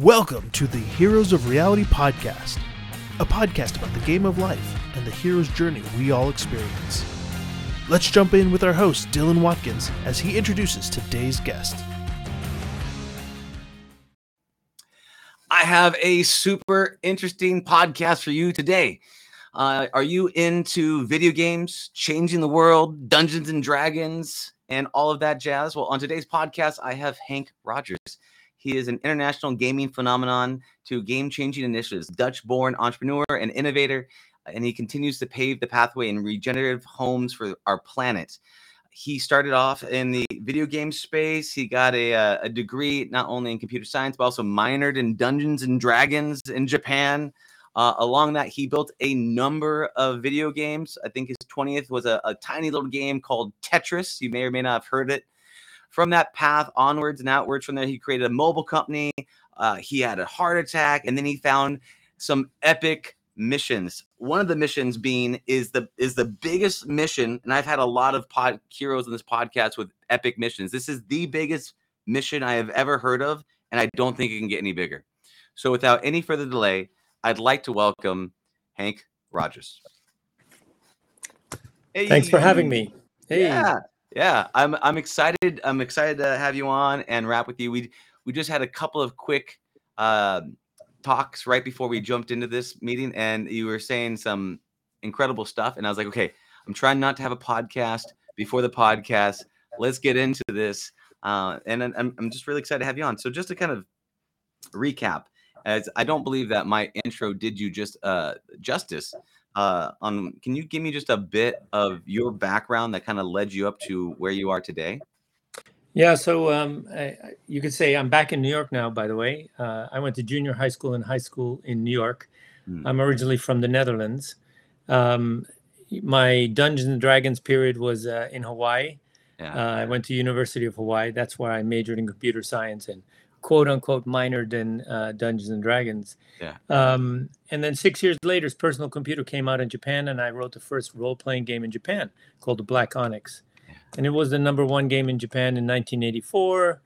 Welcome to the Heroes of Reality podcast, a podcast about the game of life and the hero's journey we all experience. Let's jump in with our host, Dylan Watkins, as he introduces today's guest. I have a super interesting podcast for you today. Uh, are you into video games, changing the world, Dungeons and Dragons, and all of that jazz? Well, on today's podcast, I have Henk Rogers. He is an international gaming phenomenon to game changing initiatives, Dutch born entrepreneur and innovator, and he continues to pave the pathway in regenerative homes for our planet. He started off in the video game space. He got a, uh, a degree not only in computer science, but also minored in Dungeons and Dragons in Japan. Uh, along that, he built a number of video games. I think his 20th was a, a, tiny little game called Tetris. You may or may not have heard it. From that path onwards and outwards from there, he created a mobile company. Uh, he had a heart attack, and then he found some epic missions. One of the missions being is the is the biggest mission, and I've had a lot of pod heroes in this podcast with epic missions. This is the biggest mission I have ever heard of, and I don't think it can get any bigger. So, without any further delay, I'd like to welcome Henk Rogers. Hey. Thanks for having me. Hey. Yeah, yeah. I'm I'm excited. I'm excited to have you on and wrap with you. We we just had a couple of quick uh, talks right before we jumped into this meeting, and you were saying some incredible stuff, and I was like, okay, I'm trying not to have a podcast before the podcast. Let's get into this, uh, and I'm I'm just really excited to have you on. So just to kind of recap as I don't believe that my intro did you just uh, justice. Uh, on can you give me just a bit of your background that kind of led you up to where you are today? Yeah, so um, I, you could say I'm back in New York now. By the way, uh, I went to junior high school and high school in New York. Hmm. I'm originally from the Netherlands. Um, my Dungeons and Dragons period was uh, in Hawaii. Yeah. Uh, I went to University of Hawaii. That's where I majored in computer science and quote unquote minor than uh, Dungeons and Dragons. Yeah. Um, and then six years later, his personal computer came out in Japan, and I wrote the first role playing game in Japan called the Black Onyx. Yeah. And it was the number one game in Japan in 1984.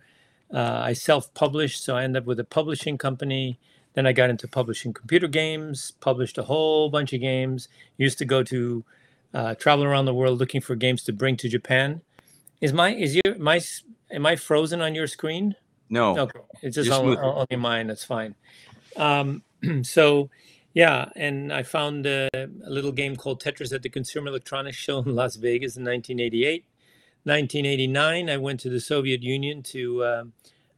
Uh, I self published, so I ended up with a publishing company. Then I got into publishing computer games, published a whole bunch of games. Used to go to uh, travel around the world looking for games to bring to Japan. Is my is your my am I frozen on your screen? No. Okay. It's just only, only mine. That's fine. Um, so, yeah, and I found a, a, little game called Tetris at the Consumer Electronics Show in Las Vegas in 1988. 1989, I went to the Soviet Union to uh,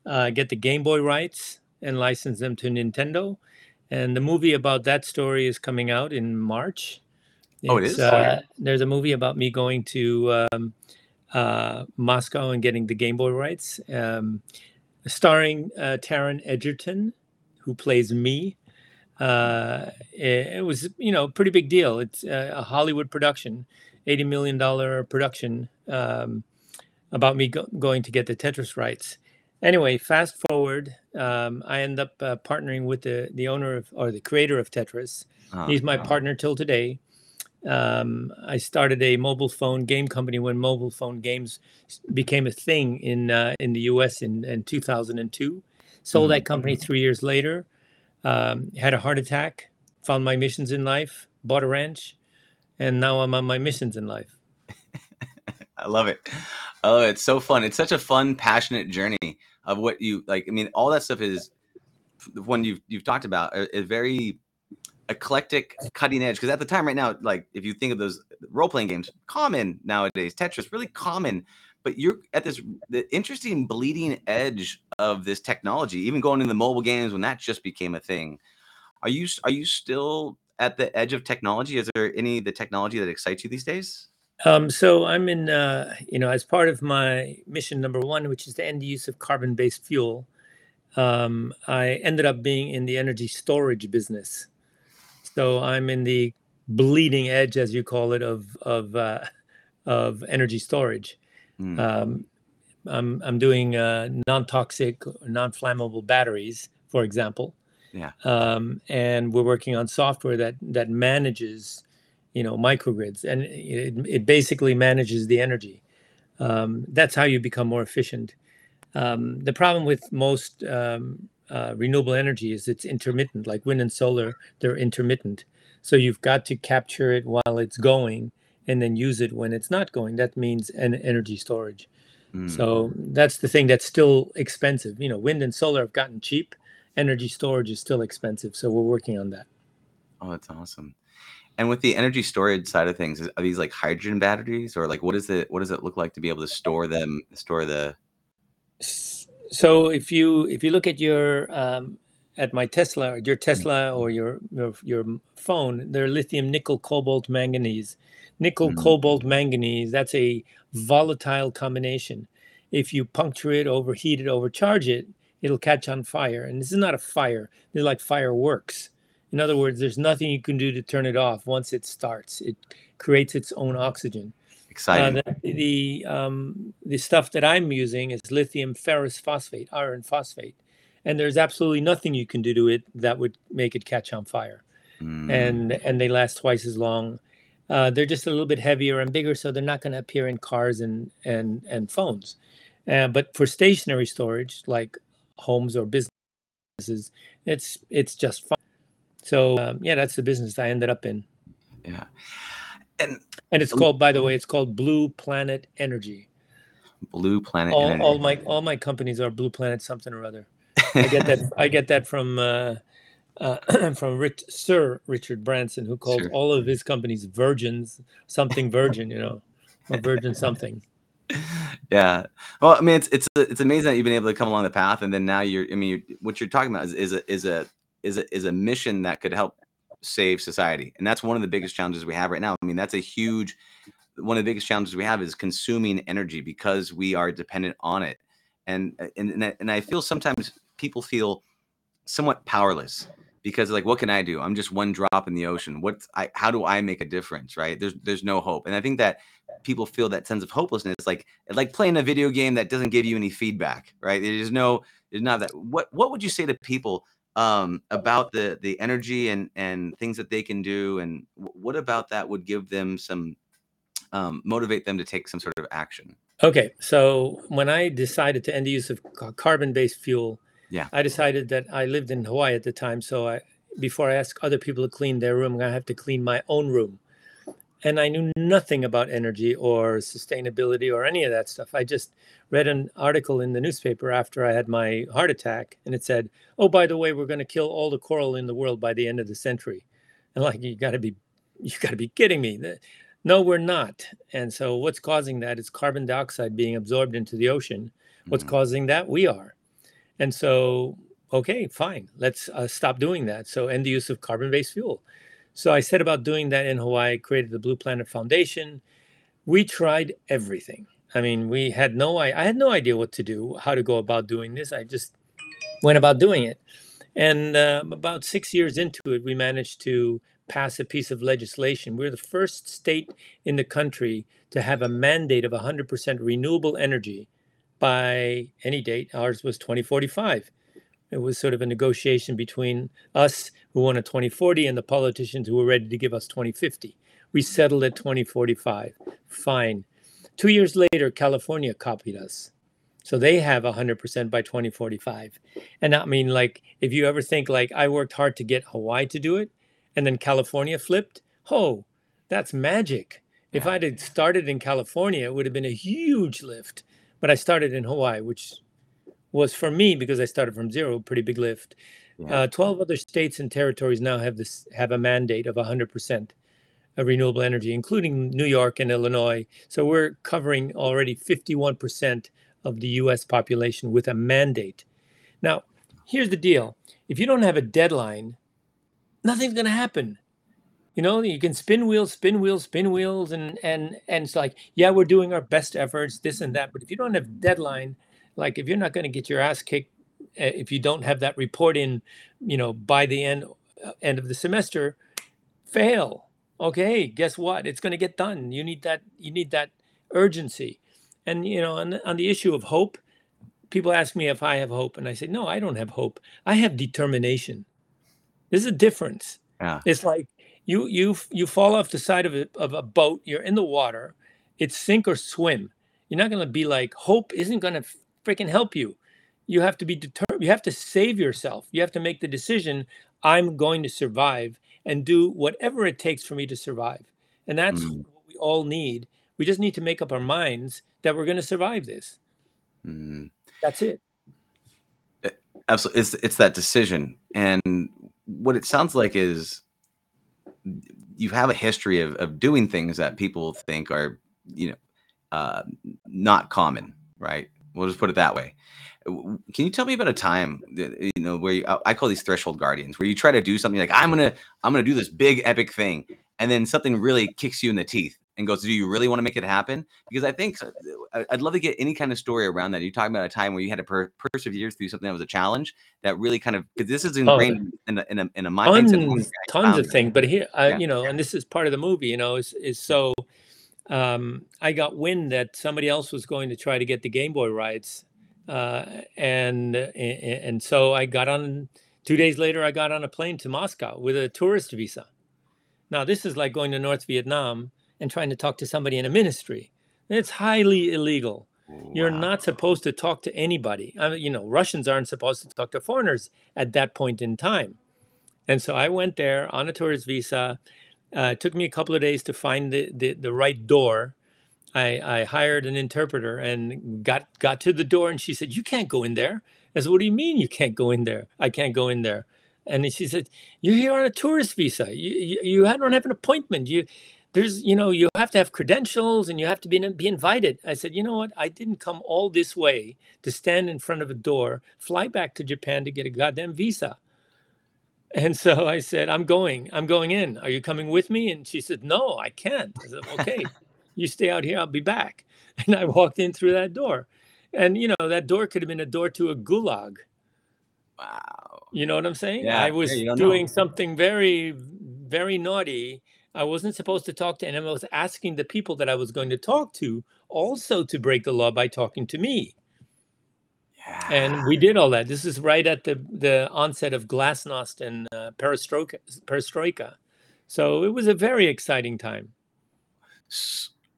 uh, get the Game Boy rights and license them to Nintendo. And the movie about that story is coming out in March. It's, oh, it is. Uh, there's a movie about me going to um, uh, Moscow and getting the Game Boy rights. Um, starring uh, Taron Egerton, who plays me. Uh, it, it, was, you know, a pretty big deal. It's a, a Hollywood production, eighty million dollar production um, about me go- going to get the Tetris rights. Anyway, fast forward, um, I end up uh, partnering with the the owner of or the creator of Tetris. Oh, He's my oh. partner till today. Um, I started a mobile phone game company when mobile phone games became a thing in uh, in the U.S. in, in 2002. Sold mm-hmm. that company mm-hmm. three years later. Um, had a heart attack. Found my missions in life. Bought a ranch, and now I'm on my missions in life. I love it. Oh, it's so fun. It's such a fun, passionate journey of what you like. I mean, all that stuff is when you've you've talked about is very eclectic, cutting edge. Because at the time, right now, like if you think of those role playing games, common nowadays, Tetris, really common. But you're at this the interesting bleeding edge of this technology, even going into the mobile games when that just became a thing. Are you are you still at the edge of technology? Is there any the technology that excites you these days? Um, so I'm in, uh, you know, as part of my mission number one, which is the end the use of carbon-based fuel. Um, I ended up being in the energy storage business. So I'm in the bleeding edge, as you call it, of of uh, of energy storage. Mm. Um, I'm I'm doing uh, non-toxic, non-flammable batteries, for example. Yeah. Um, and we're working on software that that manages, you know, microgrids, and it, it basically manages the energy. Um, that's how you become more efficient. Um, the problem with most um, uh, renewable energy is it's intermittent, like wind and solar, they're intermittent. So you've got to capture it while it's going and then use it when it's not going. That means an energy storage. Mm. So that's the thing that's still expensive. You know, wind and solar have gotten cheap. Energy storage is still expensive. So we're working on that. Oh, that's awesome. And with the energy storage side of things, are these like hydrogen batteries or like what is it what does it look like to be able to store them, store the so if you if you look at your um, at my Tesla, your Tesla or your your, your phone, they're lithium, nickel, cobalt, manganese. Nickel, mm-hmm. cobalt, manganese, that's a volatile combination. If you puncture it, overheat it, overcharge it, it'll catch on fire. And this is not a fire, they're like fireworks. In other words, there's nothing you can do to turn it off once it starts. It creates its own oxygen. Exciting. Uh, the the, um, the stuff that I'm using is lithium ferrous phosphate, iron phosphate, and there's absolutely nothing you can do to it that would make it catch on fire. Mm. And and they last twice as long. Uh, they're just a little bit heavier and bigger, so they're not going to appear in cars and and and phones. Uh, but for stationary storage, like homes or businesses, it's it's just fine. So um, yeah, that's the business I ended up in. Yeah, and and it's called, by the way, it's called Blue Planet Energy. Blue Planet. All, Energy. all my all my companies are Blue Planet something or other. I get that. I get that from uh, uh, from Rich, Sir Richard Branson, who calls sure. all of his companies virgins, something virgin, you know, or virgin something. Yeah. Well, I mean, it's it's it's amazing that you've been able to come along the path, and then now you're. I mean, you're, what you're talking about is, is a is a is a is a mission that could help save society, and that's one of the biggest challenges we have right now. I mean, that's a huge. One of the biggest challenges we have is consuming energy because we are dependent on it, and and and I, feel sometimes people feel somewhat powerless because like what can i do? I'm just one drop in the ocean. What i how do i make a difference right? There's there's no hope. And i think that people feel that sense of hopelessness like like playing a video game that doesn't give you any feedback right? There's no there's not that what what would you say to people um about the the energy and and things that they can do and what about that would give them some um motivate them to take some sort of action okay so when i decided to end the use of carbon based fuel yeah. I decided that I lived in Hawaii at the time. So I, before I ask other people to clean their room, I have to clean my own room. And I knew nothing about energy or sustainability or any of that stuff. I just read an article in the newspaper after I had my heart attack, and it said, "Oh, by the way, we're going to kill all the coral in the world by the end of the century." And like, you got to be, you got to be kidding me. No, we're not. And so, what's causing that is carbon dioxide being absorbed into the ocean. What's mm-hmm. causing that? We are. And so, okay, fine, let's uh, stop doing that. So, end the use of carbon based fuel. So, I set about doing that in Hawaii, created the Blue Planet Foundation. We tried everything. I mean, we had no I, had no idea what to do, how to go about doing this. I just went about doing it. And uh, about six years into it, we managed to pass a piece of legislation. We're the first state in the country to have a mandate of 100% renewable energy by any date. Ours was 2045. It was sort of a negotiation between us, who wanted 2040, and the politicians who were ready to give us 2050. We settled at 2045. Fine. Two years later, California copied us. So they have 100% by 2045. And I mean, like, if you ever think, like, I worked hard to get Hawaii to do it, and then California flipped, oh, that's magic. If I'd had started in California, it would have been a huge lift but I started in Hawaii, which was for me because I started from zero, pretty big lift. Yeah. Uh, Twelve other states and territories now have this have a mandate of 100% of renewable energy, including New York and Illinois. So we're covering already 51% of the U.S. population with a mandate. Now, here's the deal: if you don't have a deadline, nothing's going to happen you know you can spin wheels spin wheels spin wheels and and and it's like yeah we're doing our best efforts this and that but if you don't have deadline like if you're not going to get your ass kicked eh, if you don't have that report in you know by the end uh, end of the semester fail. Okay guess what? It's going to get done. You need that you need that urgency. And you know on, on the issue of hope people ask me if i have hope and i say no i don't have hope. I have determination. There's a difference. Yeah. it's like you you you fall off the side of a, of a boat you're in the water it's sink or swim. You're not going to be like hope isn't going to freaking help you you have to be determined. You have to save yourself. You have to make the decision. I'm going to survive and do whatever it takes for me to survive. And that's Mm. what we all need. We just need to make up our minds that we're going to survive this. Mm. That's it. absolutely it's it's that decision and what it sounds like is you have a history of, of doing things that people think are you know uh, not common right we'll just put it that way can you tell me about a time that, you know where you, I- i call these threshold guardians where you try to do something like i'm gonna i'm gonna do this big epic thing and then something really kicks you in the teeth and goes do you really want to make it happen because i think uh, I- i'd love to get any kind of story around that you're talking about a time where you had to per- persevere through something that was a challenge that really kind of because this is ingrained in a, in a, in a mindset tons, I tons of things. But here, uh, Yeah. you know, and this is part of the movie. You know, is is so. Um, I got wind that somebody else was going to try to get the Game Boy rights, uh, and a- and so I got on. Two days later, I got on a plane to Moscow with a tourist visa. Now, this is like going to North Vietnam and trying to talk to somebody in a ministry. It's highly illegal. You're not supposed to talk to anybody. I mean, you know, Russians aren't supposed to talk to foreigners at that point in time. And so I went there on a tourist visa. Uh, it took me a couple of days to find the, the, the right door. I, I hired an interpreter and got got to the door, and she said, "You can't go in there." I said, "What do you mean you can't go in there? I can't go in there." And she said, "You're here on a tourist visa. You you, you don't have an appointment. You there's you know you have to have credentials and you have to be be invited." I said, "You know what? I didn't come all this way to stand in front of a door, fly back to Japan to get a goddamn visa." And so I said, I'm going, I'm going in. Are you coming with me? And she said, No, I can't. I said, Okay, you stay out here, I'll be back. And I walked in through that door. And, you know, that door could have been a door to a gulag. wow You know what I'm saying? Yeah, I was you don't know. doing something very, very naughty. I wasn't supposed to talk to, and I was asking the people that I was going to talk to also to break the law by talking to me. Yeah. and we did all that. This is right at the the onset of Glasnost and uh, Perestroika, Perestroika. So it was a very exciting time.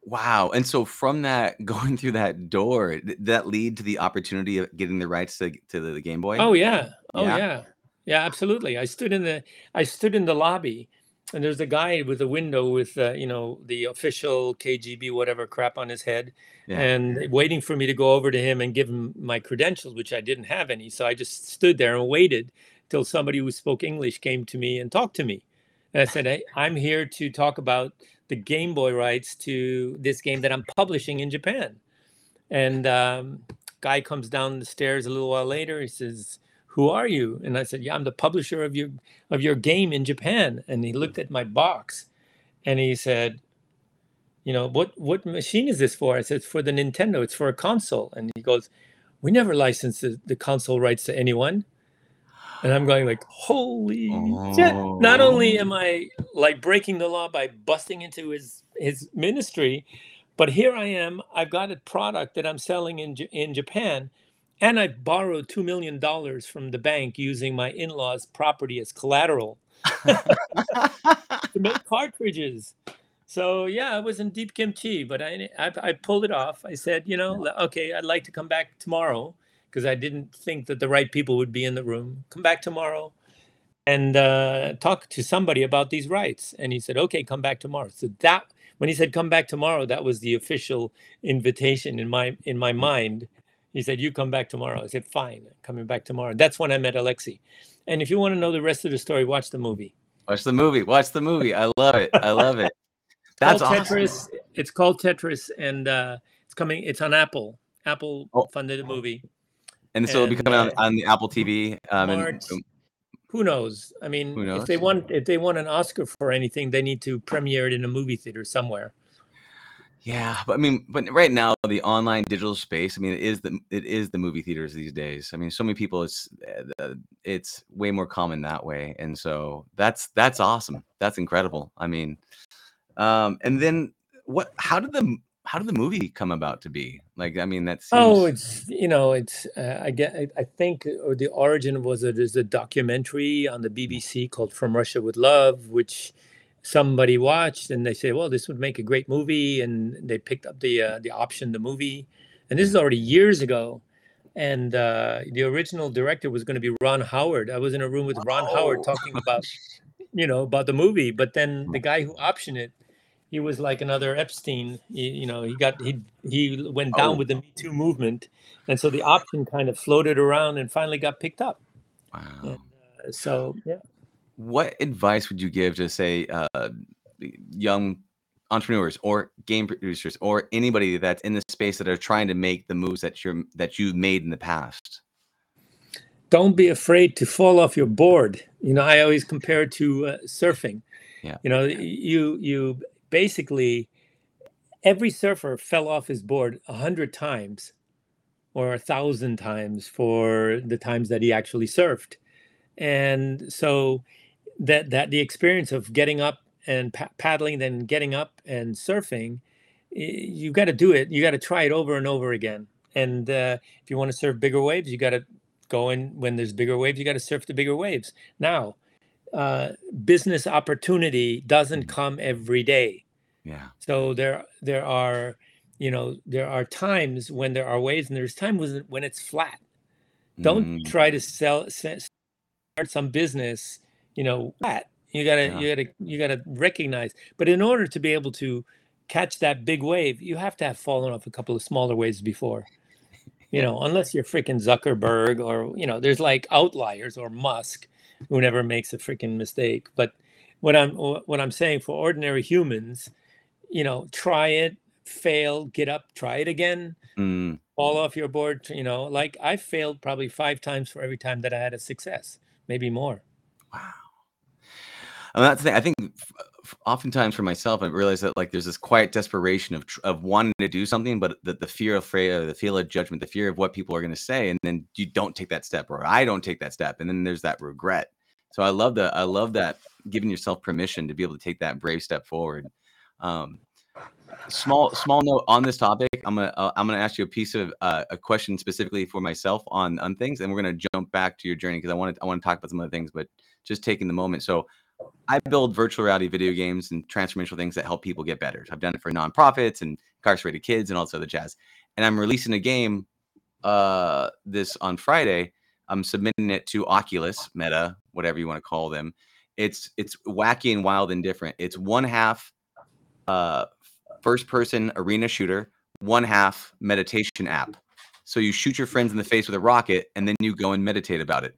Wow. And so from that going through that door, did that lead to the opportunity of getting the rights to, to the, the Game Boy? Oh yeah, oh Yeah? yeah, yeah, absolutely. I stood in the I stood in the lobby, and there's a guy with a window with uh, you know the official KGB whatever crap on his head, Yeah. and waiting for me to go over to him and give him my credentials, which I didn't have any. So I just stood there and waited till somebody who spoke English came to me and talked to me. And I said, hey, I'm here to talk about the Game Boy rights to this game that I'm publishing in Japan. And um, guy comes down the stairs a little while later. He says, "Who are you?" And I said, "Yeah, I'm the publisher of your of your game in Japan." And he looked at my box, and he said, "You know what what machine is this for?" I said, "It's for the Nintendo. It's for a console." And he goes, "We never licensed the, the console rights to anyone." And I'm going like, "Holy shit!" Not only oh. am I like breaking the law by busting into his his ministry, but here I am. I've got a product that I'm selling in in Japan, and I borrowed two million dollars from the bank using my in-laws' property as collateral to make cartridges. So yeah, I was in deep kimchi, but I, I I pulled it off. I said, you know, "Le- okay, I'd like to come back tomorrow because I didn't think that the right people would be in the room. Come back tomorrow and uh, talk to somebody about these rights. And he said, okay, come back tomorrow. So that when he said come back tomorrow, that was the official invitation in my in my mind. He said, you come back tomorrow. I said, fine, coming back tomorrow. That's when I met Alexi. And if you want to know the rest of the story, watch the movie. Watch the movie. Watch the movie. I love it. I love it. That's called awesome. Tetris. It's called Tetris, and uh, it's coming. It's on Apple. Apple Oh. funded a movie. And so it'll be coming on, uh, on the Apple TV. Um, and, March. Who knows? I mean, Who if they want if they want an Oscar for anything, they need to premiere it in a movie theater somewhere. Yeah, but I mean, but right now the online digital space. I mean, it is the it is the movie theaters these days. I mean, so many people. It's uh, it's way more common that way, and so that's that's awesome. That's incredible. I mean, um, and then what? How did the how did the movie come about to be? Like, I mean, that's seems. Oh, it's you know, it's uh, I get I, I think uh, the origin was that there's a documentary on the BBC called From Russia with Love, which somebody watched and they say, well, this would make a great movie, and they picked up the uh, the option, the movie, and this is already years ago, and uh, the original director was going to be Ron Howard. I was in a room with Ron oh. Howard talking about, you know, about the movie. But then the guy who optioned it, he was like another Epstein. He, you know, he got he he went down oh. with the Me Too movement, and so the option kind of floated around and finally got picked up. Wow. And, uh, so yeah. What advice would you give to say uh, young entrepreneurs or game producers or anybody that's in the space that are trying to make the moves that you're that you've made in the past? Don't be afraid to fall off your board. You know i always compare it to uh, surfing. Yeah. You know you you basically every surfer fell off his board a hundred times or a thousand times for the times that he actually surfed. And so that that the experience of getting up and pa- paddling, then getting up and surfing, you got to do it. You got to try it over and over again. And uh, if you want to surf bigger waves, you got to go in when there's bigger waves. You got to surf the bigger waves. Now, uh, business opportunity doesn't come every day. Yeah. So there there are you know there are times when there are waves and there's times when it's flat. Don't mm. try to sell start some business you know flat you gotta yeah. you gotta you gotta recognize. But in order to be able to catch that big wave, you have to have fallen off a couple of smaller waves before. You know, unless you're freaking Zuckerberg or you know, there's like outliers or Musk who never makes a freaking mistake. But what I'm what I'm saying for ordinary humans, you know, try it, fail, get up, try it again, mm. fall off your board. You know, like I failed probably five times for every time that I had a success, maybe more. Wow. And that's the thing. I think oftentimes for myself, I realize that like there's this quiet desperation of of wanting to do something, but the, the fear of fear, the fear of judgment, the fear of what people are going to say, and then you don't take that step, or I don't take that step, and then there's that regret. So I love that. I love that giving yourself permission to be able to take that brave step forward. Um, small small note on this topic. I'm gonna uh, I'm gonna ask you a piece of uh, a question specifically for myself on on things, and we're gonna jump back to your journey because I want to I want to talk about some other things, but just taking the moment. So I build virtual reality video games and transformational things that help people get better. I've done it for nonprofits and incarcerated kids and all this other jazz. And I'm releasing a game uh this on Friday. I'm submitting it to Oculus, Meta, whatever you want to call them. It's it's wacky and wild and different. It's one half uh first person arena shooter, one half meditation app. So you shoot your friends in the face with a rocket and then you go and meditate about it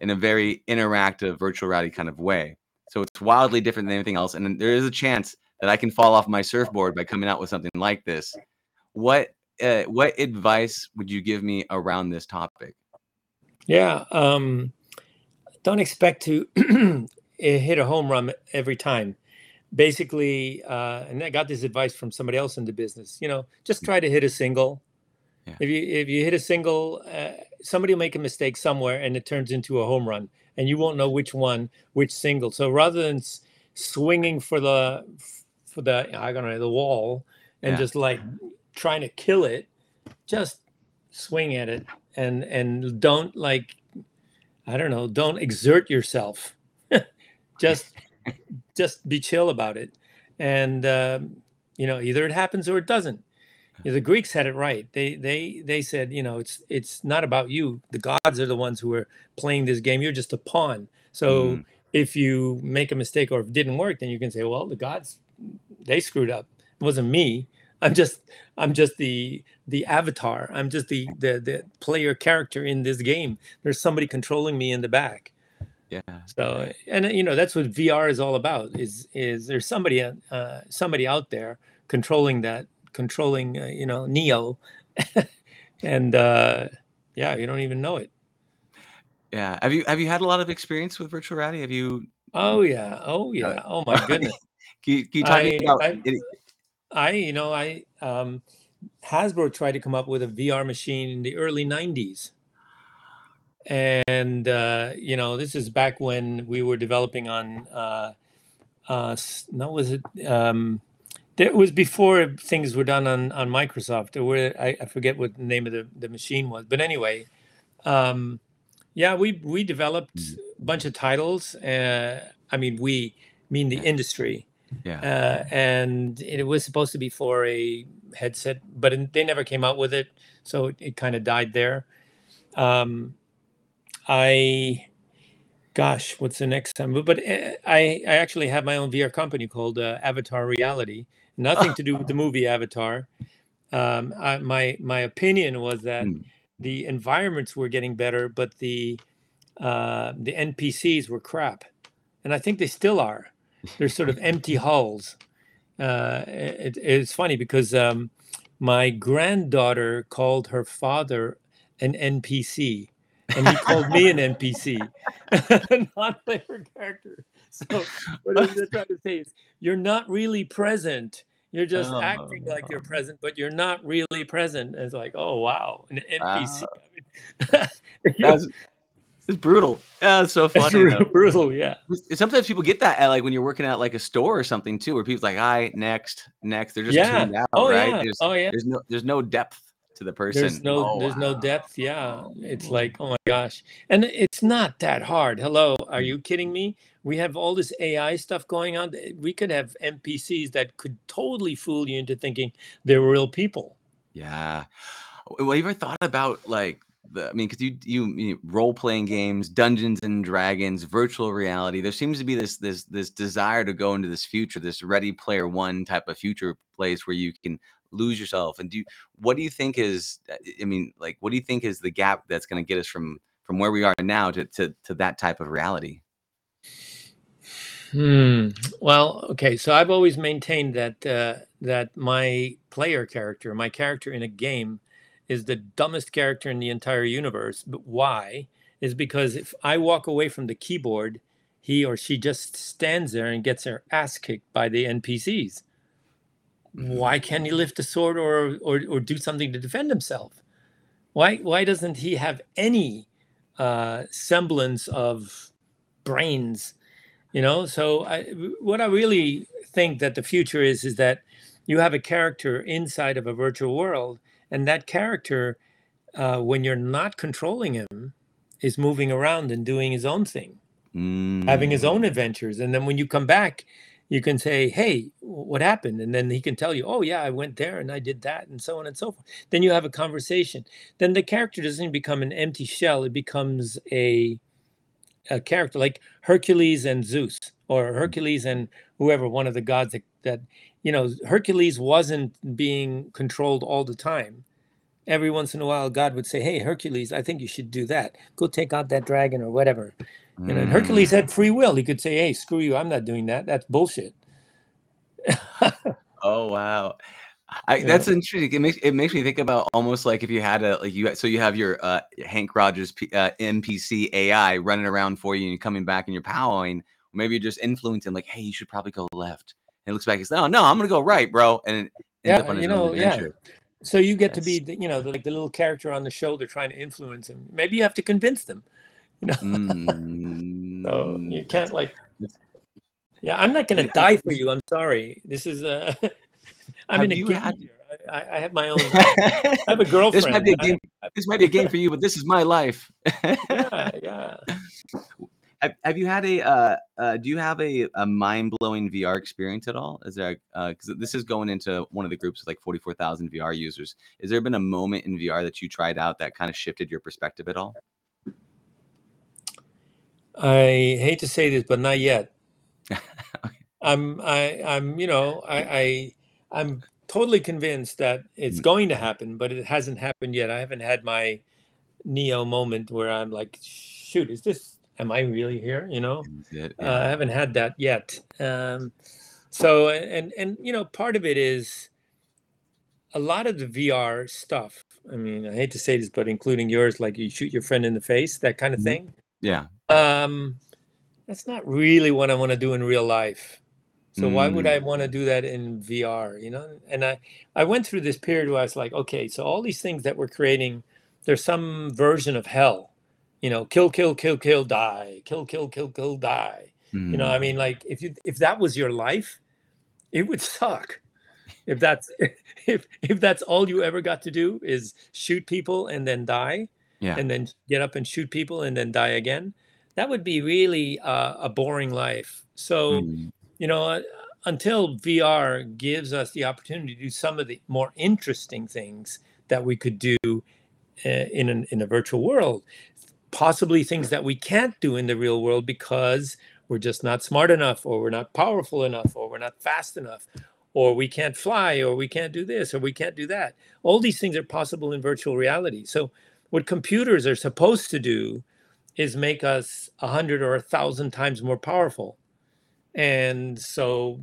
in a very interactive virtual reality kind of way. So it's wildly different than anything else. And there is a chance that I can fall off my surfboard by coming out with something like this. What uh, what advice would you give me around this topic? Yeah, um, don't expect to hit a home run every time. Basically, uh, and I got this advice from somebody else in the business. You know, just try to hit a single. Yeah. If you if you hit a single, uh, somebody will make a mistake somewhere and it turns into a home run and you won't know which one which single so rather than swinging for the for the i don't know the wall and yeah. just like trying to kill it just swing at it and and don't like i don't know don't exert yourself just just be chill about it and um, you know either it happens or it doesn't the Greeks had it right. They they they said, you know, it's it's not about you. The gods are the ones who are playing this game. You're just a pawn. So mm. if you make a mistake or if it didn't work, then you can say, well, the gods they screwed up. It wasn't me. I'm just I'm just the the avatar. I'm just the the the player character in this game. There's somebody controlling me in the back. Yeah. So and you know that's what VR is all about. Is is there's somebody uh, somebody out there controlling that controlling, uh, you know, Neo, and uh, yeah, you don't even know it. Yeah. Have you have you had a lot of experience with virtual reality? Have you? Oh yeah. Oh yeah. Oh my goodness. can, you, can you I, about? I, I, you know, I um, Hasbro tried to come up with a VR machine in the early '90s, and uh, you know, this is back when we were developing on. Uh, uh, no, was it? Um, it was before things were done on, on Microsoft. Or where I, I forget what the name of the, the machine was, but anyway, um, yeah, we we developed mm. a bunch of titles. Uh, I mean, we mean the industry, Yeah. uh, and it was supposed to be for a headset, but it- they never came out with it, so it, it kind of died there. Um, I, gosh, what's the next time? But uh, I, I actually have my own VR company called uh, Avatar Reality. Nothing to do with the movie Avatar. Um, I, my my opinion was that Mm. the environments were getting better, but the uh, the NPCs were crap, and I think they still are. They're sort of empty hulls. Uh, it, it's funny because um, my granddaughter called her father an NPC, and he called me an NPC, a non-player character. So what I'm trying to say is, you're not really present. You're just acting like you're Oh. present, but you're not really present. It's like, oh wow, an NPC. Wow. That's it's brutal. Yeah, it's so funny. though. brutal, yeah. Sometimes people get that at like when you're working at like a store or something too, where people's like, "Hi, next, next." They're just Yeah. tuned out, Oh right? yeah. There's, Oh yeah. thereno, there's no depth to the person. There's no Oh, there's no depth. Yeah. It's like, oh my gosh. And it's not that hard. Hello, are mm. you kidding me? We have all this AI stuff going on. Eh, we could have NPCs that could totally fool you into thinking they're real people. Yeah. Well, you ever thought about like the? I mean, because you you, you role playing games, Dungeons and Dragons, virtual reality. There seems to be this this this desire to go into this future, this Ready Player One type of future place where you can lose yourself. And do what do you think is? uh, I mean, like, what do you think is the gap that's going to get us from from where we are now to to to that type of reality? Hmm. Well, okay. So I've always maintained that uh, that my player character, my character in a game, is the dumbest character in the entire universe. But why? Is because if I walk away from the keyboard, he or she just stands there and gets their ass kicked by the NPCs. Why can't he lift a sword or or, or do something to defend himself? Why why doesn't he have any uh, semblance of brains? you know so I, what i really think that the future is is that you have a character inside of a virtual world and that character uh, when you're not controlling him is moving around and doing his own thing having his own Mm, adventures and then when you come back you can say hey what happened and then he can tell you oh yeah i went there and i did that and so on and so forth then you have a conversation then the character doesn't become an empty shell it becomes a a character like Hercules and Zeus or Hercules and whoever one of the gods that, that you know Hercules wasn't being controlled all the time. Every once in a while God would say, "Hey Hercules, I think you should do that. Go take out that dragon or whatever." You know, and mm. Hercules had free will. He could say, "Hey, screw you. I'm not doing that. That's bullshit." Oh wow. I, Yeah. that's interesting. It makes it makes me think about almost like if you had a like you so you have your uh, Henk Rogers P, uh, NPC AI running around for you and you're coming back and you're powering. Maybe you're just influencing like, hey, you should probably go left. And it looks back he's like, no, no, I'm gonna go right, bro. And Yeah, on you know, yeah. So you get to be, the, you know, the, like the little character on the shoulder trying to influence him. Maybe you have to convince them. You know, so you mm, can't like Yeah, I'm not going to die for you. I'm sorry. This is uh I'm Have in a you game had-. I, I- I have my own. I have a girlfriend. this might be a I- game. This might be a game for you, but this is my life. yeah, yeah. Have, have you had a uh, uh do you have a, a mind-blowing VR experience at all? Is there because this is going into one of the groups with like 44,000 VR users. Is there been a moment in VR that you tried out that kind of shifted your perspective at all? I hate to say this, but not yet. I'm I I'm you know I, I I'm totally convinced that it's Mm. going to happen, but it hasn't happened yet. I haven't had my Neo moment where I'm like, shoot, is this? Am I really here? You know. It? Uh, I haven't had that yet. Um, so and and you know part of it is a lot of the VR stuff. I mean, I hate to say this, but including yours, like you shoot your friend in the face, that kind of Mhm. thing. yeah. Um, that's not really what I want to do in real life. So why would Mm. I want to do that in VR? You know, and I I went through this period where I was like, okay, so all these things that we're creating, there's some version of hell. You know, kill, kill, kill, kill, die, kill, kill, kill, kill, die. You know, I Mm. mean, like if you if that was your life, it would suck. If that's if if that's all you ever got to do is shoot people and then die, yeah. and then get up and shoot people and then die again, that would be really uh, a boring life. So Mm. you know, until VR gives us the opportunity to do some of the more interesting things that we could do uh, in an, in a virtual world, possibly things that we can't do in the real world because we're just not smart enough, or we're not powerful enough, or we're not fast enough, or we can't fly, or we can't do this, or we can't do that. All these things are possible in virtual reality. So, what computers are supposed to do is make us a hundred or a thousand times more powerful. And so,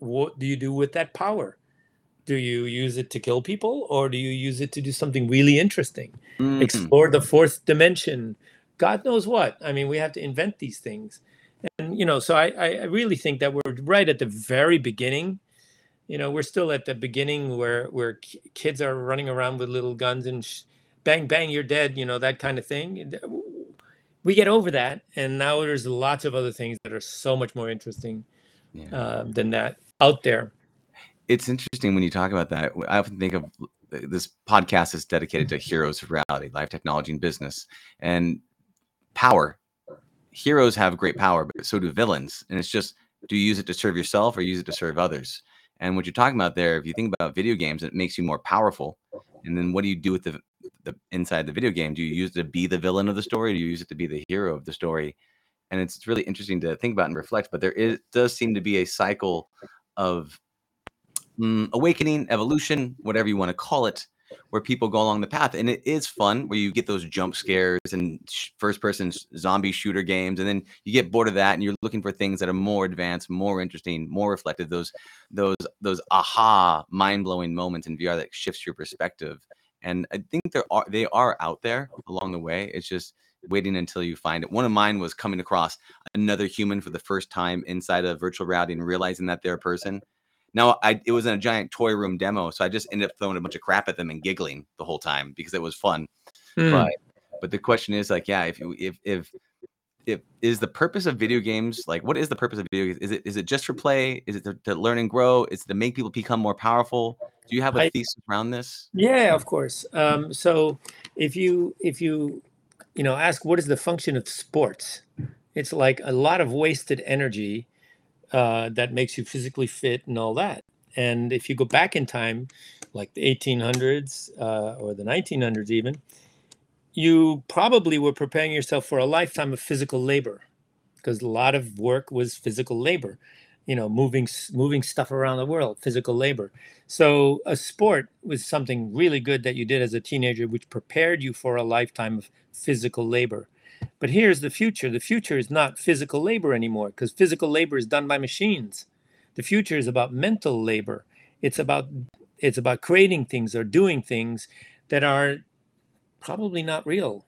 what do you do with that power? Do you use it to kill people, or do you use it to do something really interesting? Mhm. Explore the fourth dimension. God knows what. I mean, we have to invent these things. And, you know, so I, I really think that we're right at the very beginning. You know, we're still at the beginning where where kids are running around with little guns and sh- bang bang you're dead you know that kind of thing we get over that and now there's lots of other things that are so much more interesting Yeah. um, than that out there it's interesting when you talk about that. I often think of this podcast is dedicated to heroes of reality, life technology, and business, and power. Heroes have great power, but so do villains. And it's just, do you use it to serve yourself or use it to serve others? And what you're talking about there, if you think about video games, it makes you more powerful. And then what do you do with the the inside the video game? Do you use it to be the villain of the story? Do you use it to be the hero of the story? And it's really interesting to think about and reflect. But there is does seem to be a cycle of mm, awakening, evolution, whatever you want to call it, where people go along the path. And it is fun where you get those jump scares and sh- first person zombie shooter games. And then you get bored of that and you're looking for things that are more advanced, more interesting, more reflective, those, those, those aha, mind blowing moments in VR that shifts your perspective. And I think there are, they are out there along the way. It's just waiting until you find it. One of mine was coming across another human for the first time inside of virtual reality and realizing that they're a person. Now, I it was in a giant toy room demo, so I just ended up throwing a bunch of crap at them and giggling the whole time because it was fun. Hmm. But but the question is like, yeah, if you if if if is the purpose of video games like what is the purpose of video games? Is it is it just for play? Is it to, to learn and grow? Is it to make people become more powerful? Do you have a I- thesis around this? Yeah, of course. Um, so if you if you you know ask what is the function of sports, it's like a lot of wasted energy uh, that makes you physically fit and all that. And if you go back in time, like the 1800s uh, or the 1900s even, you probably were preparing yourself for a lifetime of physical labor because a lot of work was physical labor you know moving moving stuff around the world physical labor so a sport was something really good that you did as a teenager which prepared you for a lifetime of physical labor but here's the future the future is not physical labor anymore because physical labor is done by machines the future is about mental labor it's about it's about creating things or doing things that are probably not real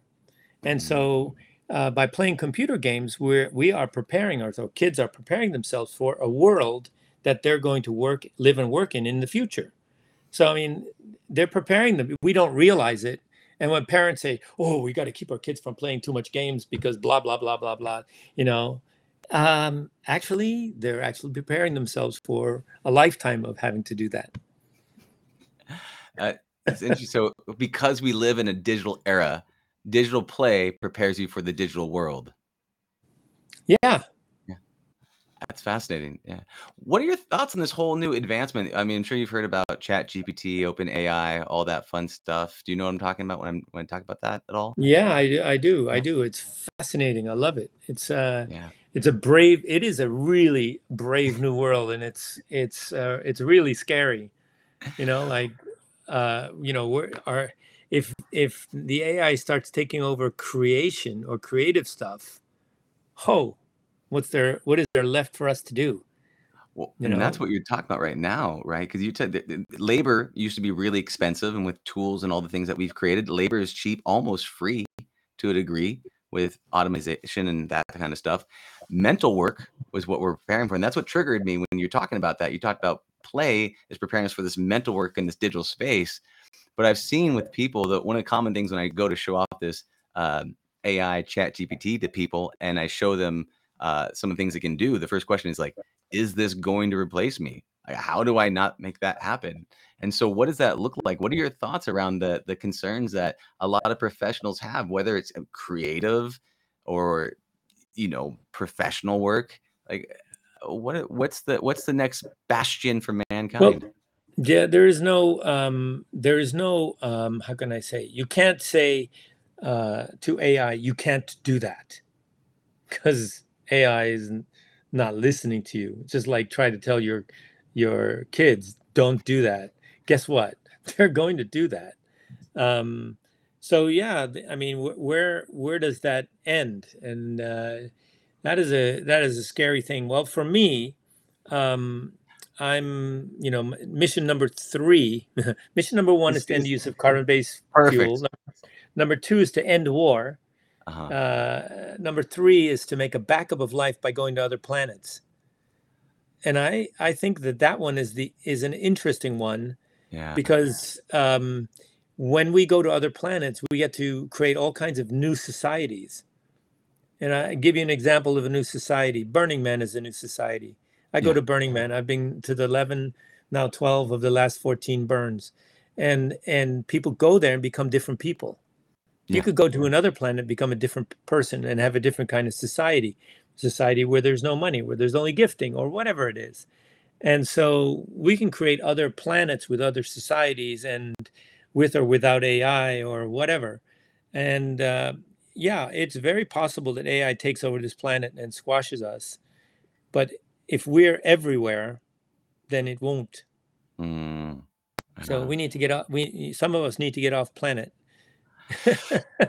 and so uh, by playing computer games, we're we are preparing our so kids are preparing themselves for a world that they're going to work, live, and work in in the future. So I mean, they're preparing them. We don't realize it. And when parents say, "Oh, we got to keep our kids from playing too much games because blah blah blah blah blah," you know, um, actually, they're actually preparing themselves for a lifetime of having to do that. It's interesting. So because we live in a digital era, digital play prepares you for the digital world. Yeah. That's fascinating. Yeah. What are your thoughts on this whole new advancement? I mean, I'm sure you've heard about Chat GPT, Open AI, all that fun stuff. Do you know what I'm talking about when I'm when I talk about that at all? Yeah, I, do- I do. I do. It's fascinating. I love it. It's uh Yeah. it's a brave it is a really brave new world and it's it's uh, it's really scary you know like uh you know we're our if if the ai starts taking over creation or creative stuff ho what's there what is there left for us to do Well, You and that's what you're talking about right now, right? Because you said labor used to be really expensive, and with tools and all the things that we've created, labor is cheap, almost free to a degree with automation and that kind of stuff. Mental work was what we're preparing for, and that's what triggered me when you're talking about that. You talked about play is preparing us for this mental work in this digital space. But I've seen with people that one of the common things when I go to show off this um, AI Chat GPT to people, and I show them uh, some of the things it can do, the first question is like, is this going to replace me? Like, how do I not make that happen? And so, what does that look like? What are your thoughts around the the concerns that a lot of professionals have, whether it's uh, creative or you know professional work? Like, what what's the what's the next bastion for mankind? Well, yeah, there is no um, there is no um, how can I say? You can't say uh, to AI, you can't do that because AI is not listening to you. Just like try to tell your your kids, don't do that. Guess what? They're going to do that. Um, so yeah, I mean, where where does that end? And uh, that is a that is a scary thing. Well, for me, um, I'm you know mission number three. mission number one is to end the use of carbon-based fuel. Number two is to end war. Uh-huh. Uh, number three is to make a backup of life by going to other planets. And I I think that that one is the is an interesting one. Yeah. Because um, when we go to other planets, we get to create all kinds of new societies. And I give you an example of a new society. Burning Man is a new society. I go to Burning Man. I've been to the 11, now 12 of the last 14 burns. And and people go there and become different people. You could go to another planet, become a different person, and have a different kind of society, society where there's no money, where there's only gifting, or whatever it is. And so we can create other planets with other societies, and with or without AI or whatever. And uh, yeah, it's very possible that AI takes over this planet and squashes us. But if we're everywhere, then it won't. Mm, so we need to get off. We some of us need to get off planet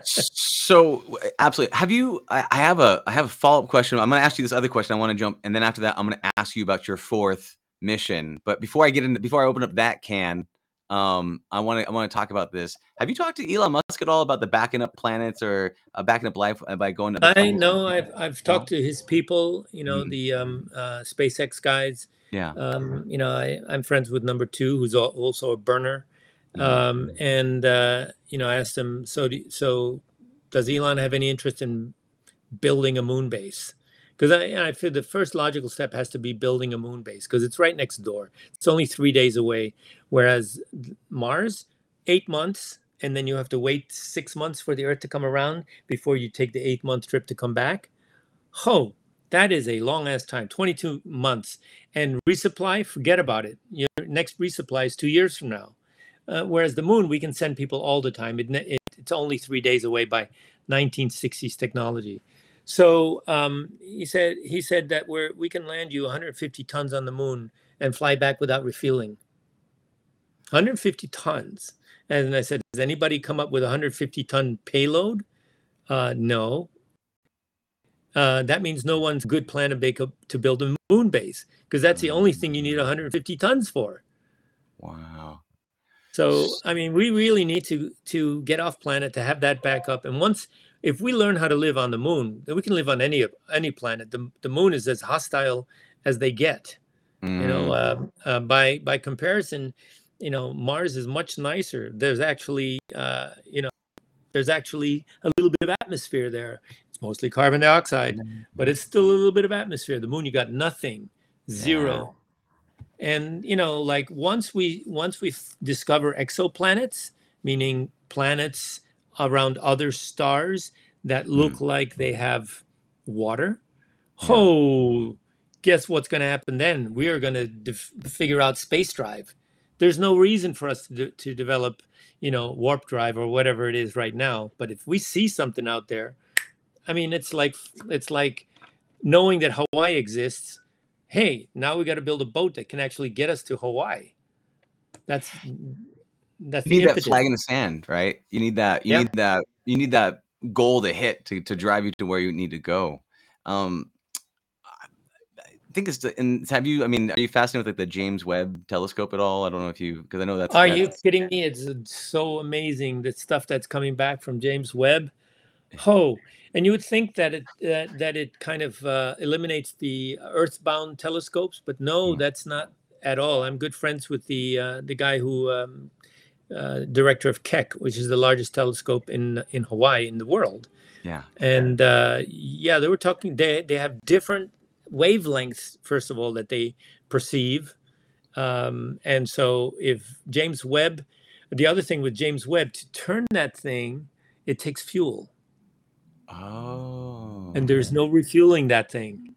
so absolutely. Have you? I, I have a I have a follow up question. I'm going to ask you this other question. I want to jump, and then after that, I'm going to ask you about your fourth mission. But before I get into before I open up that can, um, I want to I want to talk about this. Have you talked to Elon Musk at all about the backing up planets or uh, backing up life by going to? I know I've I've talked to his people. You know mm-hmm. the um, uh, SpaceX guys. Yeah. Um, you know I I'm friends with number two, who's also a burner. Mm-hmm. Um, and uh, you know, I asked him, so do, so does Elon have any interest in building a moon base? Because I, I feel the first logical step has to be building a moon base because it's right next door. It's only three days away, whereas Mars, eight months, and then you have to wait six months for the Earth to come around before you take the eight month trip to come back. Oh, that is a long ass time 22 months and resupply forget about it your next resupply is two years from now uh, whereas the moon, we can send people all the time. It, it, it's only three days away by 1960s technology. So um, he said he said that we we can land you 150 tons on the moon and fly back without refueling. 150 tons. And I said, has anybody come up with 150 ton payload? Uh, no. Uh, that means no one's good plan to, to build a moon base because that's the only thing you need 150 tons for. Wow. So I mean, we really need to to get off planet to have that backup. And once if we learn how to live on the moon, then we can live on any any planet. The the moon is as hostile as they get. Mm. You know, uh, uh, by by comparison, you know, Mars is much nicer. There's actually, uh, you know, there's actually a little bit of atmosphere there. It's mostly carbon dioxide, mm. but it's still a little bit of atmosphere. The moon, you got nothing, zero and you know like once we once we discover exoplanets meaning planets around other stars that look mm. like they have water yeah. oh guess what's going to happen then we are going to def- figure out space drive there's no reason for us to, de- to develop you know warp drive or whatever it is right now but if we see something out there i mean it's like it's like knowing that hawaii exists hey, now we got to build a boat that can actually get us to Hawaii. That's that's you need that flag in the sand, right? You need that. You yeah. need that. You need that goal to hit to to drive you to where you need to go. Um, I think it's the, and have you? I mean, are you fascinated with like the James Webb Telescope at all? I don't know if you because I know that's. Are you kidding me? It's so amazing the stuff that's coming back from James Webb. Oh, and you would think that it uh, that it kind of uh, eliminates the earthbound telescopes, but no, mm. that's not at all. I'm good friends with the uh, the guy who um, uh, director of Keck, which is the largest telescope in in Hawaii in the world. Yeah, and uh, yeah, they were talking. They they have different wavelengths. First of all, that they perceive, um, and so if James Webb, the other thing with James Webb to turn that thing, it takes fuel Oh. And there's no refueling that thing.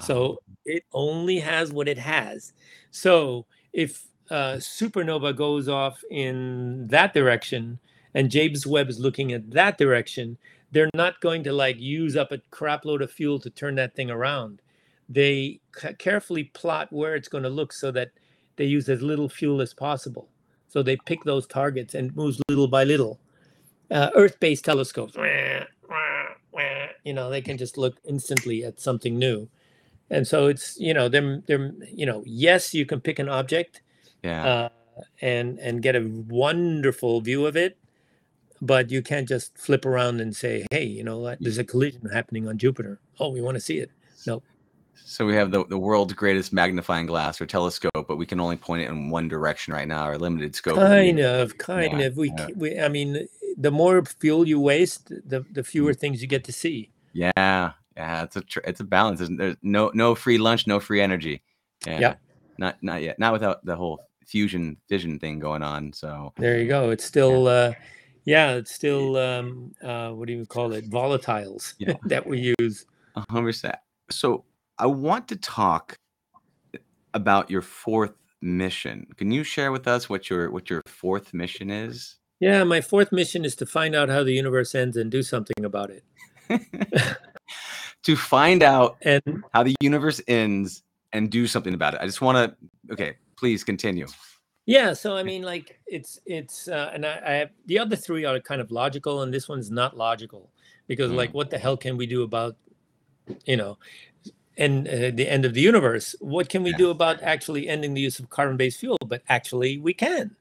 So it only has what it has. So if uh, supernova goes off in that direction and James Webb is looking at that direction, they're not going to like use up a crap load of fuel to turn that thing around. They c- carefully plot where it's going to look so that they use as little fuel as possible. So they pick those targets and moves little by little. Uh, Earth-based telescopes, you know, they can just look instantly at something new. And so it's you know they're they're you know yes you can pick an object Yeah. uh, and and get a wonderful view of it but you can't just flip around and say hey you know there's a collision happening on jupiter oh we want to see it Nope. So we have the, the world's greatest magnifying glass or telescope, but we can only point it in one direction right now, or limited scope. kind of kind Yeah, of we, yeah. we i mean the more fuel you waste the the fewer things you get to see Yeah, yeah, it's a tr- it's a balance. There's, there's no no free lunch, no free energy. Yeah, Yep. not not yet. Not without the whole fusion fission thing going on. So there you go it's still uh yeah it's still um uh what do you call it volatiles Yeah. that we use a hundred percent. So I want to talk about your fourth mission. Can you share with us what your what your fourth mission is? yeah my fourth mission is to find out how the universe ends and do something about it to find out and how the universe ends and do something about it. I just want to. Okay, please continue. Yeah, so I mean, like it's it's uh, and I, I have the other three are kind of logical, and this one's not logical because Mm. like, what the hell can we do about, you know, and uh, the end of the universe? What can we Yeah. do about actually ending the use of carbon-based fuel? But actually, we can,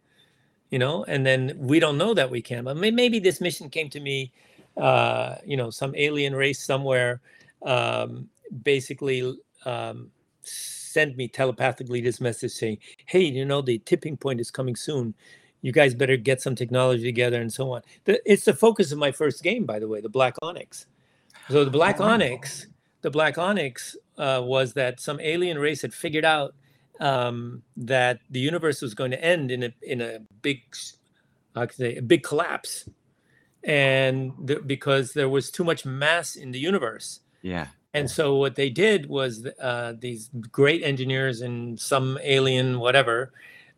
you know, and then we don't know that we can. But may- maybe this mission came to me, uh, you know, some alien race somewhere, um, basically. Um, send me telepathically this message saying hey, you know, the tipping point is coming soon. You guys better get some technology together and so on. The, it's the focus of my first game, by the way, the Black Onyx. So the Black. Onyx, the Black Onyx uh, was that some alien race had figured out um, that the universe was going to end in a in a big, s- how can I say, a big collapse, and the, because there was too much mass in the universe. Yeah. And so what they did was uh, these great engineers and some alien whatever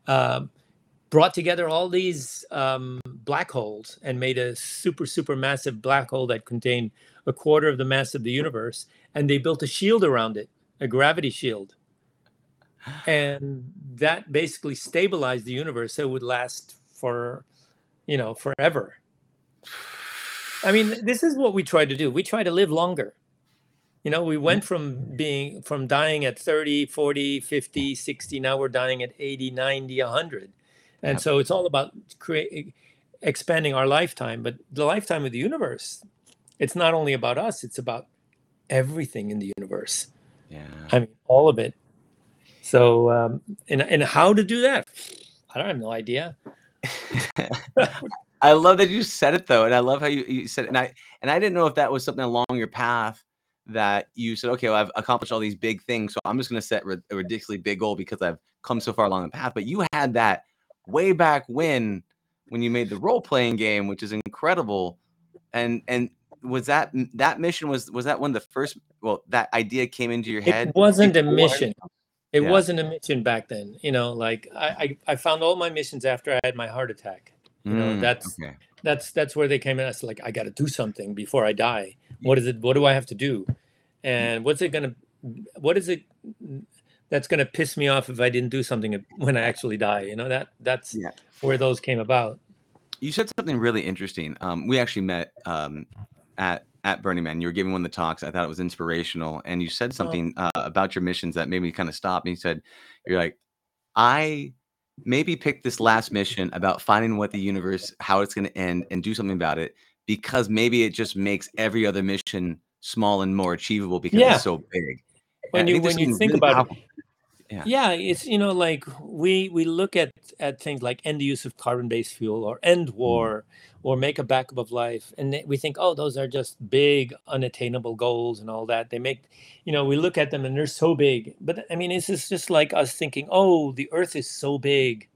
um, brought together all these um, black holes and made a super super massive black hole that contained a quarter of the mass of the universe. And they built a shield around it, a gravity shield, and that basically stabilized the universe so it would last for, you know, forever. I mean, this is what we try to do. We try to live longer. You know, we went from being from dying at 30, 40, 50, 60, now we're dying at 80, 90, 100. And so it's all about create, expanding our lifetime, but the lifetime of the universe, it's not only about us, it's about everything in the universe. Yeah. I mean, all of it. So, um, and, and how to do that? I don't have no idea. I love that you said it though, and I love how you, you said it. And I and I didn't know if that was something along your path that you said, okay, well, I've accomplished all these big things, so I'm just going to set a ridiculously big goal because I've come so far along the path. But you had that way back when when you made the role playing game, which is incredible. And and was that that mission was was that one of the first? Well, that idea came into your head. It wasn't a mission. It Yeah. wasn't a mission back then. You know, like I, I, I found all my missions after I had my heart attack. You know, Mm, that's okay. that's that's where they came in. It's like I got to do something before I die. What is it? What do I have to do? And what's it gonna? What is it that's gonna piss me off if I didn't do something when I actually die? You know that that's Yeah. where those came about. you said something really interesting. Um, we actually met um, at at Burning Man. You were giving one of the talks. I thought it was inspirational, and you said something uh, about your missions that made me kind of stop. And you said, "You're like, I maybe pick this last mm-hmm. mission about finding what the universe, how it's going to end, and do something about it because maybe it just makes every other mission small and more achievable because Yeah. it's so big." When you- when you think really about it, Yeah. yeah it's you know like we we look at at things like end the use of carbon-based fuel or end mm-hmm. war or make a backup of life and we think oh those are just big unattainable goals and all that they make you know we look at them and they're so big but i mean this is just like us thinking oh the earth is so big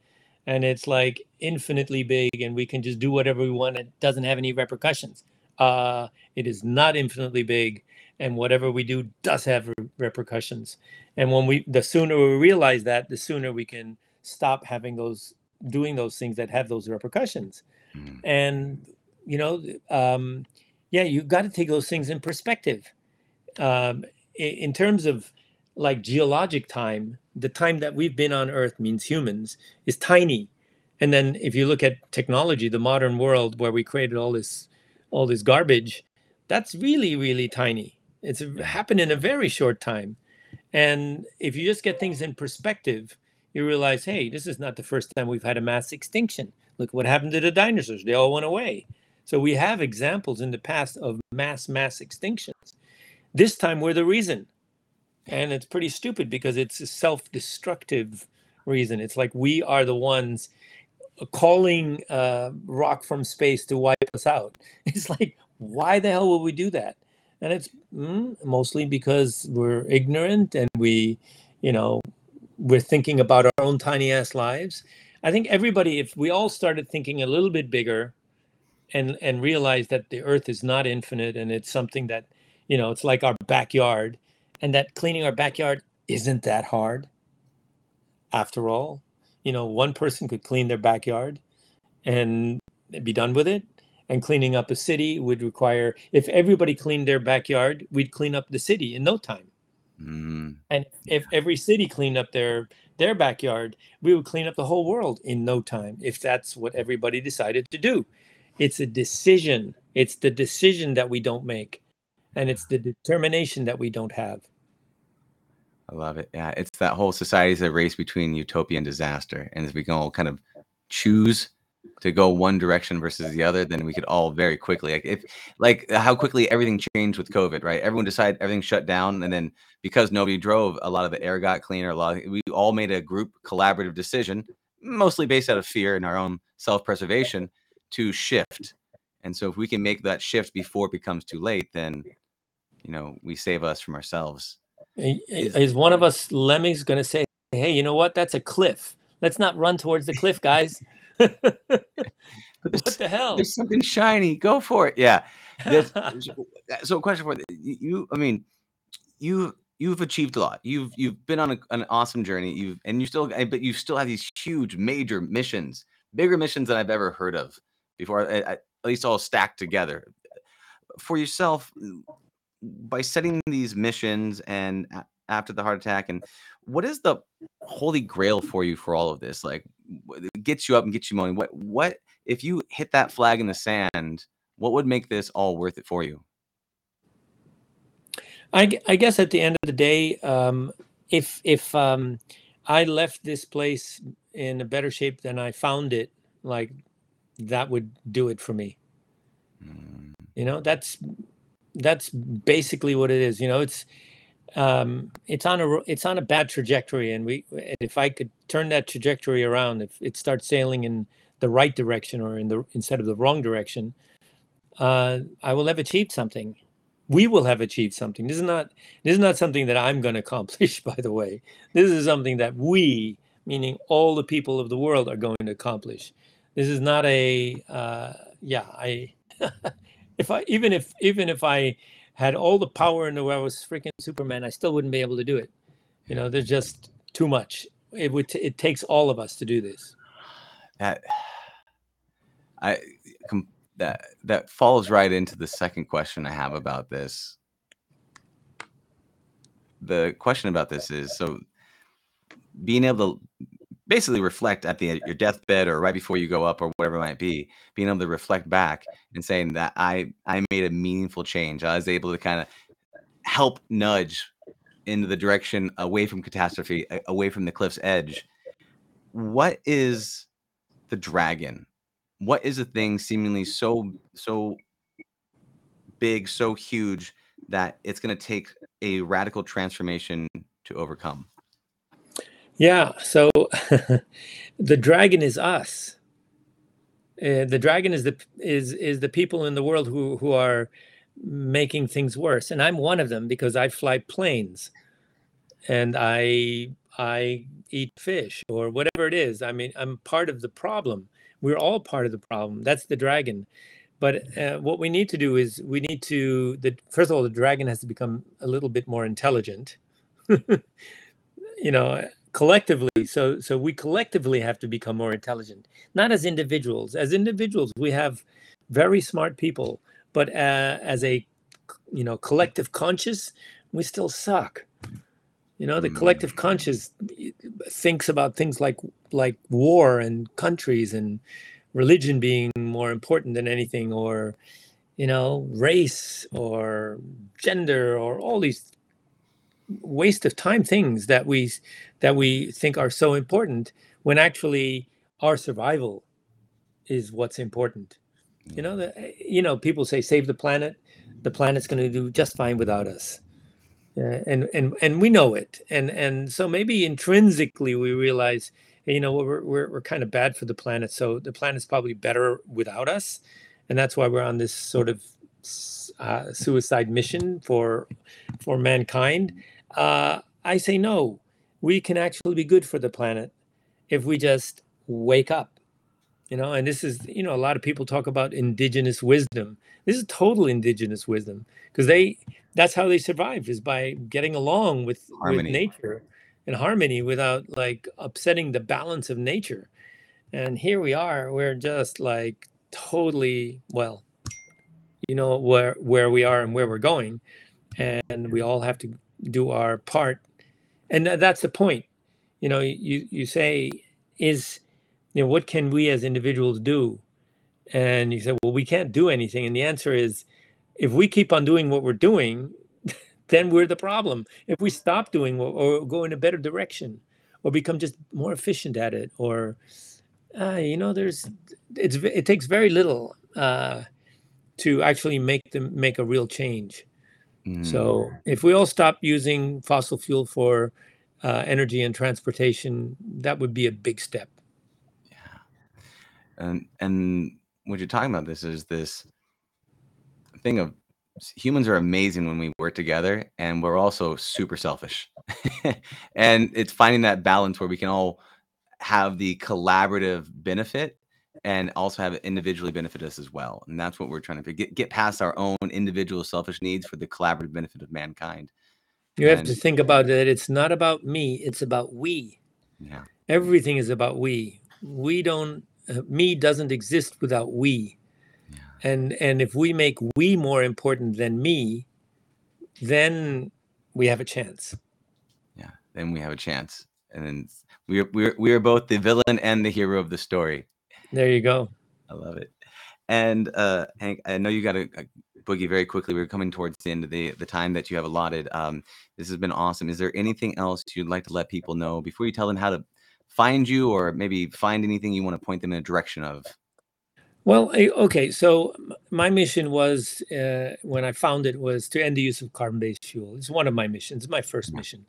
and it's like infinitely big and we can just do whatever we want it doesn't have any repercussions uh it is not infinitely big and whatever we do does have repercussions. And when we, the sooner we realize that, the sooner we can stop having those, doing those things that have those repercussions. Mm. And you know, um, yeah, you've got to take those things in perspective. Um, in terms of like geologic time, the time that we've been on Earth means humans is tiny. And then if you look at technology, the modern world where we created all this all this garbage, that's really really tiny. It's happened in a very short time. And if you just get things in perspective, you realize, hey, this is not the first time we've had a mass extinction. Look what happened to the dinosaurs; they all went away. So we have examples in the past of mass mass extinctions. This time we're the reason. And it's pretty stupid because it's a self-destructive reason. It's like we are the ones calling uh, rock from space to wipe us out. It's like why the hell would we do that? And it's mm, mostly because we're ignorant and we you know we're thinking about our own tiny ass lives i think everybody if we all started thinking a little bit bigger and and realize that the earth is not infinite and it's something that you know it's like our backyard and that cleaning our backyard isn't that hard after all. You know one person could clean their backyard and be done with it and cleaning up a city would require if everybody cleaned their backyard we'd clean up the city in no time. Mm. and if every city cleaned up their their backyard we would clean up the whole world in no time if that's what everybody decided to do. It's a decision. It's the decision that we don't make and it's the determination that we don't have. I love it. Yeah, it's that whole society is a race between utopia and disaster, and if we can all kind of choose to go one direction versus the other, then we could all very quickly, like if, like how quickly everything changed with COVID, right? Everyone decided everything shut down, and then because nobody drove, a lot of the air got cleaner. A lot, of, we all made a group collaborative decision, mostly based out of fear and our own self-preservation, to shift. And so, if we can make that shift before it becomes too late, then you know we save us from ourselves. I- i- Is- Is one of us lemmings going to say, "Hey, you know what? That's a cliff. Let's not run towards the cliff, guys." What the hell? There's something shiny. Go for it. Yeah. This, so, question for you, you. I mean, you you've achieved a lot. You've you've been on a, an awesome journey. You've and you still, eh, but you still have these huge, major missions, bigger missions than I've ever heard of before. eh, eh, At least all stacked together. For yourself, by setting these missions and a- after the heart attack, and what is the holy grail for you for all of this? Like, gets you up and gets you going. What what if you hit that flag in the sand? What would make this all worth it for you? I, I guess at the end of the day, um, if if um, I left this place in a better shape than I found it, like that would do it for me. Mm, You know, that's that's basically what it is. You know, it's um, it's on a it's on a bad trajectory, and we if I could turn that trajectory around, if it starts sailing in the right direction or in the instead of the wrong direction, uh, I will have achieved something. We will have achieved something. This is not this is not something that I'm going to accomplish. By the way, this is something that we, meaning all the people of the world, are going to accomplish. This is not a uh, yeah. I if I even if even if I had all the power in the world, I was freaking Superman, I still wouldn't be able to do it. You know, there's just too much. It would. T- it takes all of us to do this. that I com- that that falls right into the second question I have about this. The question about this is so being able to basically reflect at the your deathbed or right before you go up or whatever it might be, being able to reflect back and saying that I I made a meaningful change. I was able to kind of help nudge into the direction away from catastrophe, away from the cliff's edge. What is the dragon? What is a thing seemingly so so big, so huge that it's going to take a radical transformation to overcome? Yeah. So the dragon is us. Uh, the dragon is the is is the people in the world who who are making things worse, and I'm one of them because I fly planes, and I I eat fish or whatever it is. I mean, I'm part of the problem. We're all part of the problem. That's the dragon. But uh, what we need to do is we need to the first of all the dragon has to become a little bit more intelligent. you know, collectively. So so we collectively have to become more intelligent, not as individuals. As individuals, we have very smart people, but uh, as a you know collective conscious, we still suck. You know, the Mm. collective conscious thinks about things like like war and countries and religion being more important than anything, or you know, race or gender or all these waste of time things that we that we think are so important when actually our survival is what's important. You know the you know people say save the planet the planet's going to do just fine without us. Uh, and and and we know it. And and so maybe intrinsically we realize you know we're, we're we're kind of bad for the planet so the planet's probably better without us. And that's why we're on this sort of uh, suicide mission for for mankind uh, i say no. We can actually be good for the planet if we just wake up you know? And this is you know a lot of people talk about indigenous wisdom. This is total indigenous wisdom because they that's how they survive is by getting along with with nature in harmony without like upsetting the balance of nature. And here we are we're just like totally well you know where where we are and where we're going. And we all have to do our part. And that's the point. You know you you say is you know what can we as individuals do? And you say well we can't do anything. And the answer is if we keep on doing what we're doing then we're the problem. If we stop doing what or go in a better direction or become just more efficient at it or uh, you know there's it's it takes very little uh, to actually make them make a real change Mm. so if we all stop using fossil fuel for uh, energy and transportation that would be a big step Yeah. and and what you're talking about this is this thing of humans are amazing when we work together and we're also super selfish and it's finding that balance where we can all have the collaborative benefit and also have it individually benefit us as well and that's what we're trying to get, get past our own individual selfish needs for the collaborative benefit of mankind you have to think about it it's not about me it's about we. Yeah. Everything is about we. We don't uh, me doesn't exist without we. Yeah. and and if we make we more important than me then we have a chance. Yeah then we have a chance and then we're we're we're both the villain and the hero of the story there you go I love it. And uh, Henk, I know you got to boogie very quickly. We're coming towards the end of the the time that you have allotted. Um, this has been awesome. Is there anything else you'd like to let people know before you tell them how to find you, or maybe find anything you want to point them in a direction of? Well, okay. So my mission was uh, when I found it was to end the use of carbon-based fuel. It's one of my missions. My first mission.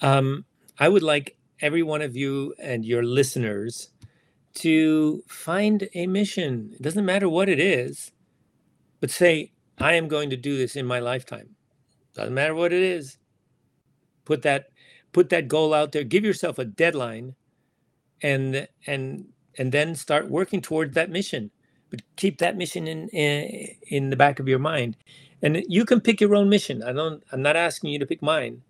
Um, I would like every one of you and your listeners to find a mission. It doesn't matter what it is, but say, "I am going to do this in my lifetime." Doesn't matter what it is. Put that put that goal out there. Give yourself a deadline, and and and then start working towards that mission but keep that mission in, in in the back of your mind and you can pick your own mission i don't i'm not asking you to pick mine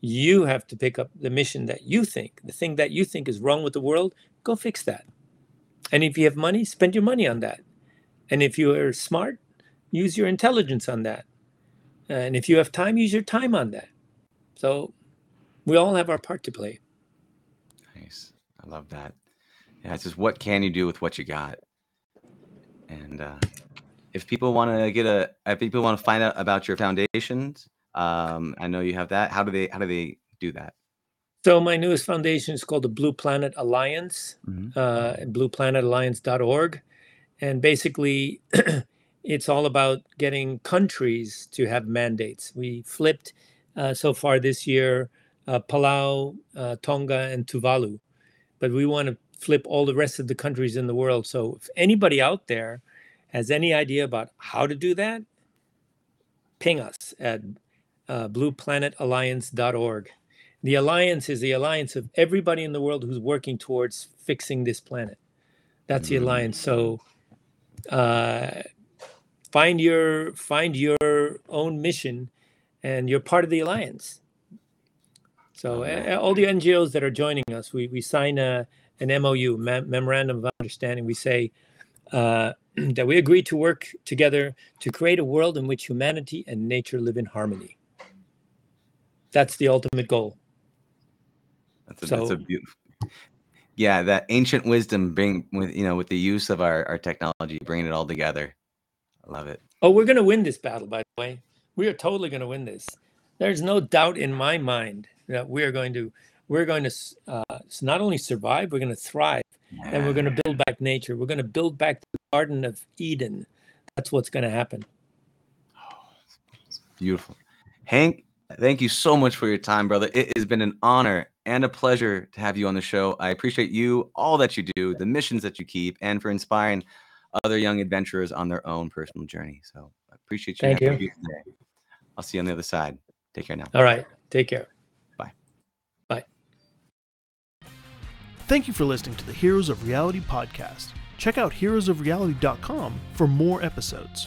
you have to pick up the mission that you think the thing that you think is wrong with the world go fix that and if you have money spend your money on that and if you are smart use your intelligence on that and if you have time use your time on that so we all have our part to play Nice. I love that. Yeah, it's just what can you do with what you got? And uh, if people want to get a, if people want to find out about your foundations, um, I know you have that. How do they, how do they do that? So my newest foundation is called the blue planet alliance Mhm. uh, blueplanetalliance.org. And basically, it's all about getting countries to have mandates. We flipped uh, so far this year uh, Palau, uh, Tonga, and Tuvalu. But we want to flip all the rest of the countries in the world. So if anybody out there has any idea about how to do that, ping us at uh, blueplanetalliance.org. The alliance is the alliance of everybody in the world who's working towards fixing this planet. That's the Mm. alliance. So uh, find your find your own mission, and you're part of the alliance. So uh, all the NGOs that are joining us, we we sign a an MOU, mem- memorandum of understanding. We say uh, that we agree to work together to create a world in which humanity and nature live in harmony. That's the ultimate goal. That's a, so, that's a beautiful. Yeah, that ancient wisdom bring with you know with the use of our our technology, bringing it all together. I love it. Oh, we're gonna win this battle. By the way, we are totally gonna win this. There's no doubt in my mind that we are going to we're going to uh, not only survive, we're going to thrive, yeah. and we're going to build back nature. We're going to build back the Garden of Eden. That's what's going to happen. beautiful, Henk. Thank you so much for your time, brother. It has been an honor and a pleasure to have you on the show. I appreciate you, all that you do, the missions that you keep, and for inspiring other young adventurers on their own personal journey. So I appreciate you. Thank you. you I'll see you on the other side. Take care now. All right. Take care. Bye. Bye. Thank you for listening to the Heroes of Reality podcast. Check out heroesofreality.com for more episodes.